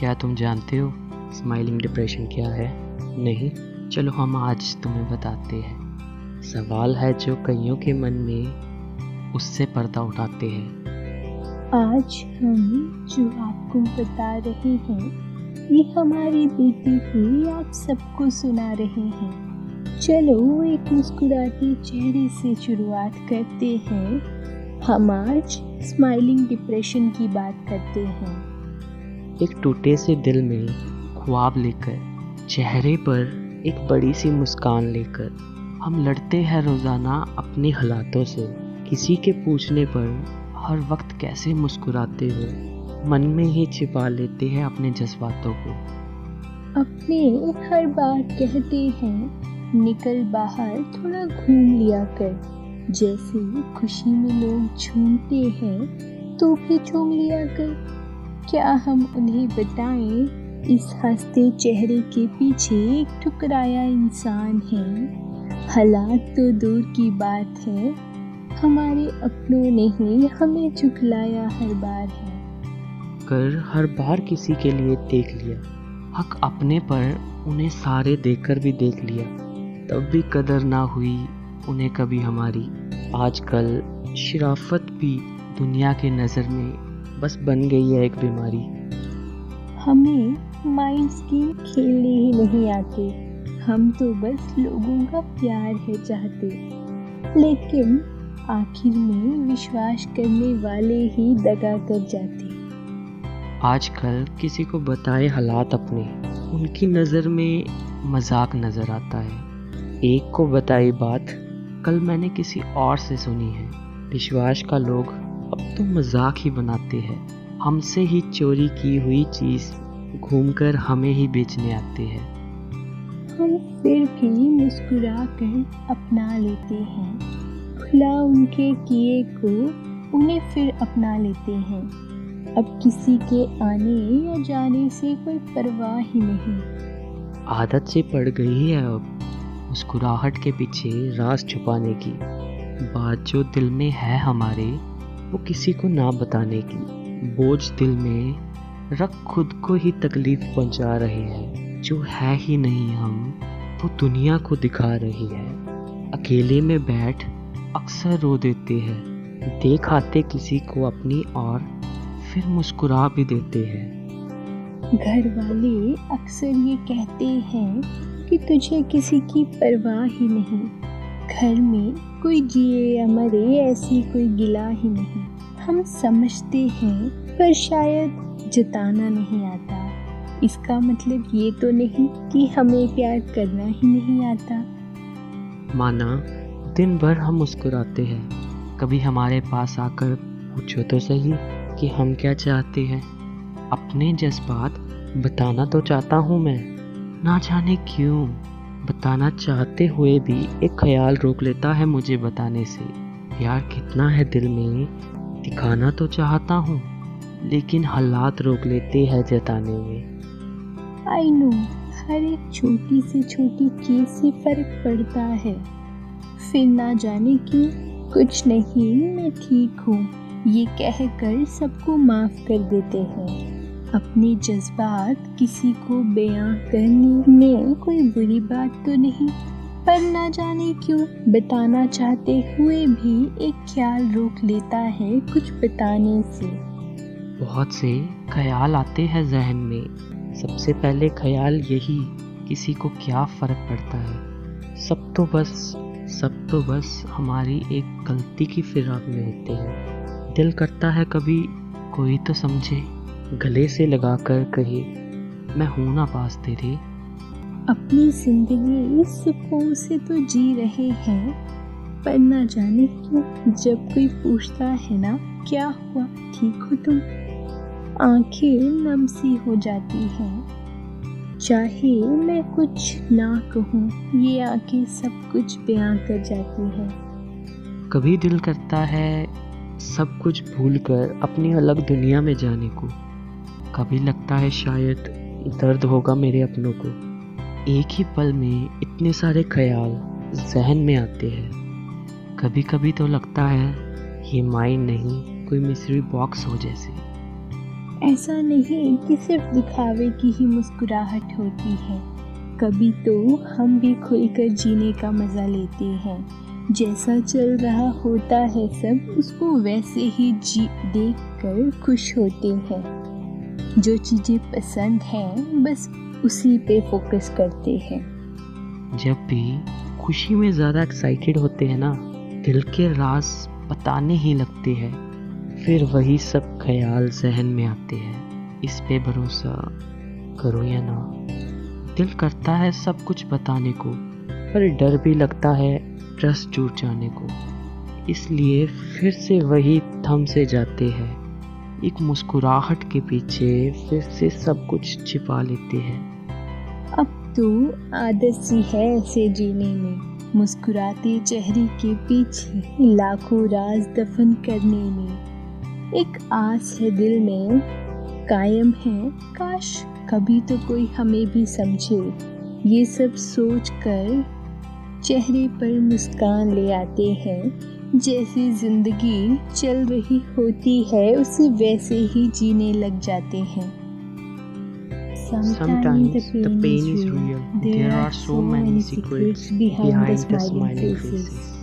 क्या तुम जानते हो स्माइलिंग डिप्रेशन क्या है? नहीं। चलो हम आज तुम्हें बताते हैं। सवाल है जो कईयों के मन में उससे पर्दा उठाते हैं। आज हम जो आपको बता रहे हैं, ये हमारी बेटी हुई आप सबको सुना रहे हैं। चलो एक मुस्कुराते चेहरे से शुरुआत करते हैं। हम आज स्माइलिंग डिप्रेशन की बात करते हैं। एक टूटे से दिल में ख्वाब लेकर, चेहरे पर एक बड़ी सी मुस्कान लेकर, हम लड़ते हैं रोज़ाना अपने हालातों से। किसी के पूछने पर हर वक्त कैसे मुस्कुराते हो? मन में ही छिपा लेते हैं अपने जज्बातों को। अपने हर बार कहते हैं, निकल बाहर थोड़ा घूम लिया कर। जैसे खुशी में लोग झूमते हैं तो भी झूम लिया कर। क्या हम उन्हें बताएँ, इस हँसते चेहरे के पीछे एक ठुकराया इंसान है? हालात तो दूर की बात है। हमारे अपनों ने ही हमें झुकलाया हर बार है। कर हर बार किसी के लिए देख लिया। हक अपने पर उन्हें सारे देखकर भी देख लिया। तब भी कदर ना हुई उन्हें कभी हमारी। आजकल शराफत भी दुनिया के नज़र में बस बन गई है एक बीमारी। हमें माइंड गेम खेलने ही नहीं आते। हम तो बस लोगों का प्यार है चाहते। लेकिन आखिर में विश्वास करने वाले ही दगा कर जाते। आजकल किसी को बताए हालात अपने। उनकी नज़र में मज़ाक नज़र आता है। एक को बताई बात कल मैंने किसी और से सुनी है। विश्वास का लोग अब तो मज़ाक ही बनाते हैं। हमसे ही चोरी की हुई चीज़ घूमकर हमें ही बेचने आते हैं। हम फिर भी मुस्कुरा कर अपना लेते हैं। खुला उनके किए को उन्हें फिर अपना लेते हैं। अब किसी के आने या जाने से कोई परवाह ही नहीं। आदत से पड़ गई है अब मुस्कुराहट के पीछे राज छुपाने की। बात जो दिल में है हमारे वो किसी को ना बताने की बोझ दिल में रख खुद को ही तकलीफ़ पहुँचा रहे हैं। जो है ही नहीं हम, वो दुनिया को दिखा रही है। अकेले में बैठ अक्सर रो देते हैं। देख आते किसी को अपनी और फिर मुस्कुरा भी देते हैं। घर वाले अक्सर ये कहते हैं कि तुझे किसी की परवाह ही नहीं। घर में कोई जिए या मरे ऐसी कोई गिला ही नहीं। हम समझते हैं, पर शायद जताना नहीं आता। इसका मतलब ये तो नहीं कि हमें प्यार करना ही नहीं आता। माना, दिन भर हम मुस्कुराते हैं। कभी हमारे पास आकर पूछो तो सही कि हम क्या चाहते हैं। अपने जज्बात बताना तो चाहता हूँ मैं। ना जाने क्यों। बताना चाहते हुए भी एक ख्याल रोक लेता है मुझे बताने से। प्यार कितना है दिल में? दिखाना तो चाहता हूँ, लेकिन हालात रोक लेते हैं जताने में। आई नो हर एक छोटी से छोटी चीज़ से फ़र्क पड़ता है। फिर ना जाने की कुछ नहीं, मैं ठीक हूँ। ये कहकर सबको माफ़ कर देते हैं। अपने जज्बात किसी को बयां करने में कोई बुरी बात तो नहीं, पर ना जाने क्यों बताना चाहते हुए भी एक ख्याल रोक लेता है कुछ बताने से। बहुत से ख्याल आते हैं जहन में। सबसे पहले ख्याल यही, किसी को क्या फ़र्क पड़ता है। सब तो बस, सब तो बस हमारी एक गलती की फिराक में होते हैं। दिल करता है कभी कोई तो समझे। गले से लगाकर कहे मैं हूँ ना पास तेरे। अपनी ज़िंदगी इस सुकून से तो जी रहे हैं पर ना जाने क्यों जब कोई पूछता है ना क्या हुआ? ठीक हो तुम? आँखें नम सी हो जाती हैं। चाहे मैं कुछ ना कहूँ ये आँखें सब कुछ बयां कर जाती हैं। कभी दिल करता है सब कुछ भूलकर अपनी अलग दुनिया में जाने को। कभी लगता है शायद दर्द होगा मेरे अपनों को। एक ही पल में इतने सारे ख्याल जहन में आते हैं। कभी कभी तो लगता है ये माइंड नहीं, कोई मिस्ट्री बॉक्स हो जैसे। ऐसा नहीं कि सिर्फ़ दिखावे की ही मुस्कुराहट होती है। कभी तो हम भी खुलकर जीने का मज़ा लेते हैं। जैसा चल रहा होता है सब, उसको वैसे ही जी देख कर खुश होते हैं। जो चीज़ें पसंद हैं, बस उसी पे फोकस करते हैं। जब भी खुशी में ज़्यादा एक्साइटेड होते हैं ना, दिल के राज बताने ही लगते हैं। फिर वही सब ख्याल जहन में आते हैं। इस पे भरोसा करो या ना। दिल करता है सब कुछ बताने को, पर डर भी लगता है ट्रस्ट टूट जाने को। इसलिए फिर से वही थम से जाते हैं। एक मुस्कुराहट के पीछे फिर से सब कुछ छिपा लेते हैं। अब तो आदत सी है ऐसे जीने में। मुस्कुराते चेहरे के पीछे, लाखों राज दफन करने में। एक आस है दिल में, कायम है काश कभी तो कोई हमें भी समझे। ये सब सोच कर चेहरे पर मुस्कान ले आते हैं। जैसी ज़िंदगी चल रही होती है उसे वैसे ही जीने लग जाते हैं Sometimes the pain is real. There are so many secrets behind the smiling faces.